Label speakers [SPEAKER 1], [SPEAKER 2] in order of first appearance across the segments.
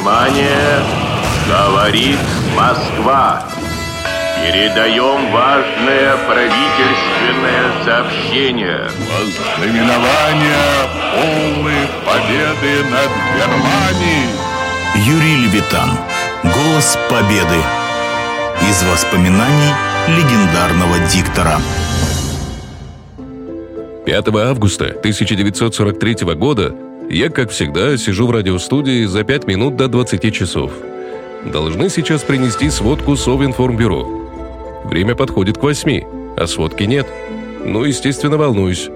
[SPEAKER 1] Внимание! Говорит Москва! Передаем важное правительственное сообщение.
[SPEAKER 2] Знаменование полной победы над Германией.
[SPEAKER 3] Юрий Левитан. Голос победы. Из воспоминаний легендарного диктора.
[SPEAKER 4] 5 августа 1943 года я, как всегда, сижу в радиостудии за 5 минут до 20 часов. Должны сейчас принести сводку Совинформбюро. Время подходит к 8, а сводки нет. Ну, естественно, волнуюсь.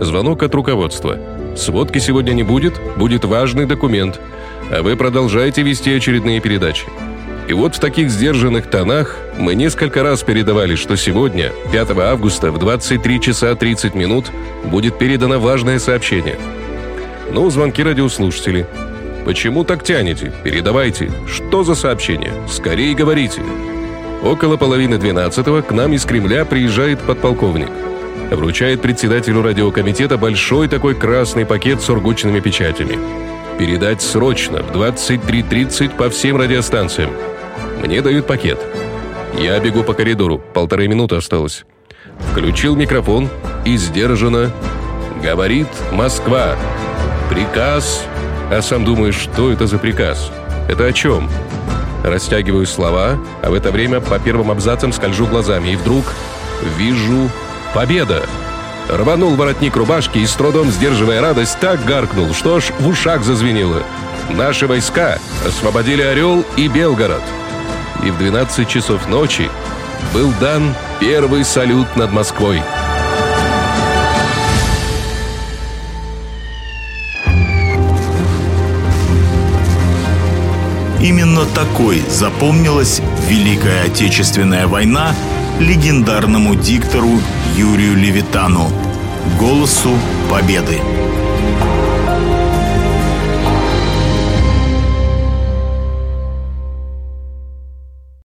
[SPEAKER 4] Звонок от руководства. Сводки сегодня не будет, будет важный документ. А вы продолжаете вести очередные передачи. И вот в таких сдержанных тонах мы несколько раз передавали, что сегодня, 5 августа, в 23 часа 30 минут, будет передано важное сообщение. Ну, звонки радиослушателей. Почему так тянете? Передавайте. Что за сообщение? Скорее говорите. Около половины двенадцатого к нам из Кремля приезжает подполковник. Вручает председателю радиокомитета большой такой красный пакет с сургучными печатями. Передать срочно, в 23.30 по всем радиостанциям. Мне дают пакет. Я бегу по коридору, полторы минуты осталось. Включил микрофон и сдержанно «Говорит Москва. Приказ». А сам думаешь, что это за приказ? Это о чем? Растягиваю слова, а в это время по первым абзацам скольжу глазами, и вдруг вижу «Победа!» Рванул воротник рубашки и с трудом сдерживая радость так гаркнул, что аж в ушах зазвенело. Наши войска освободили Орел и Белгород. И в 12 часов ночи был дан первый салют над Москвой.
[SPEAKER 3] Именно такой запомнилась Великая Отечественная война легендарному диктору Юрию Левитану, голосу победы.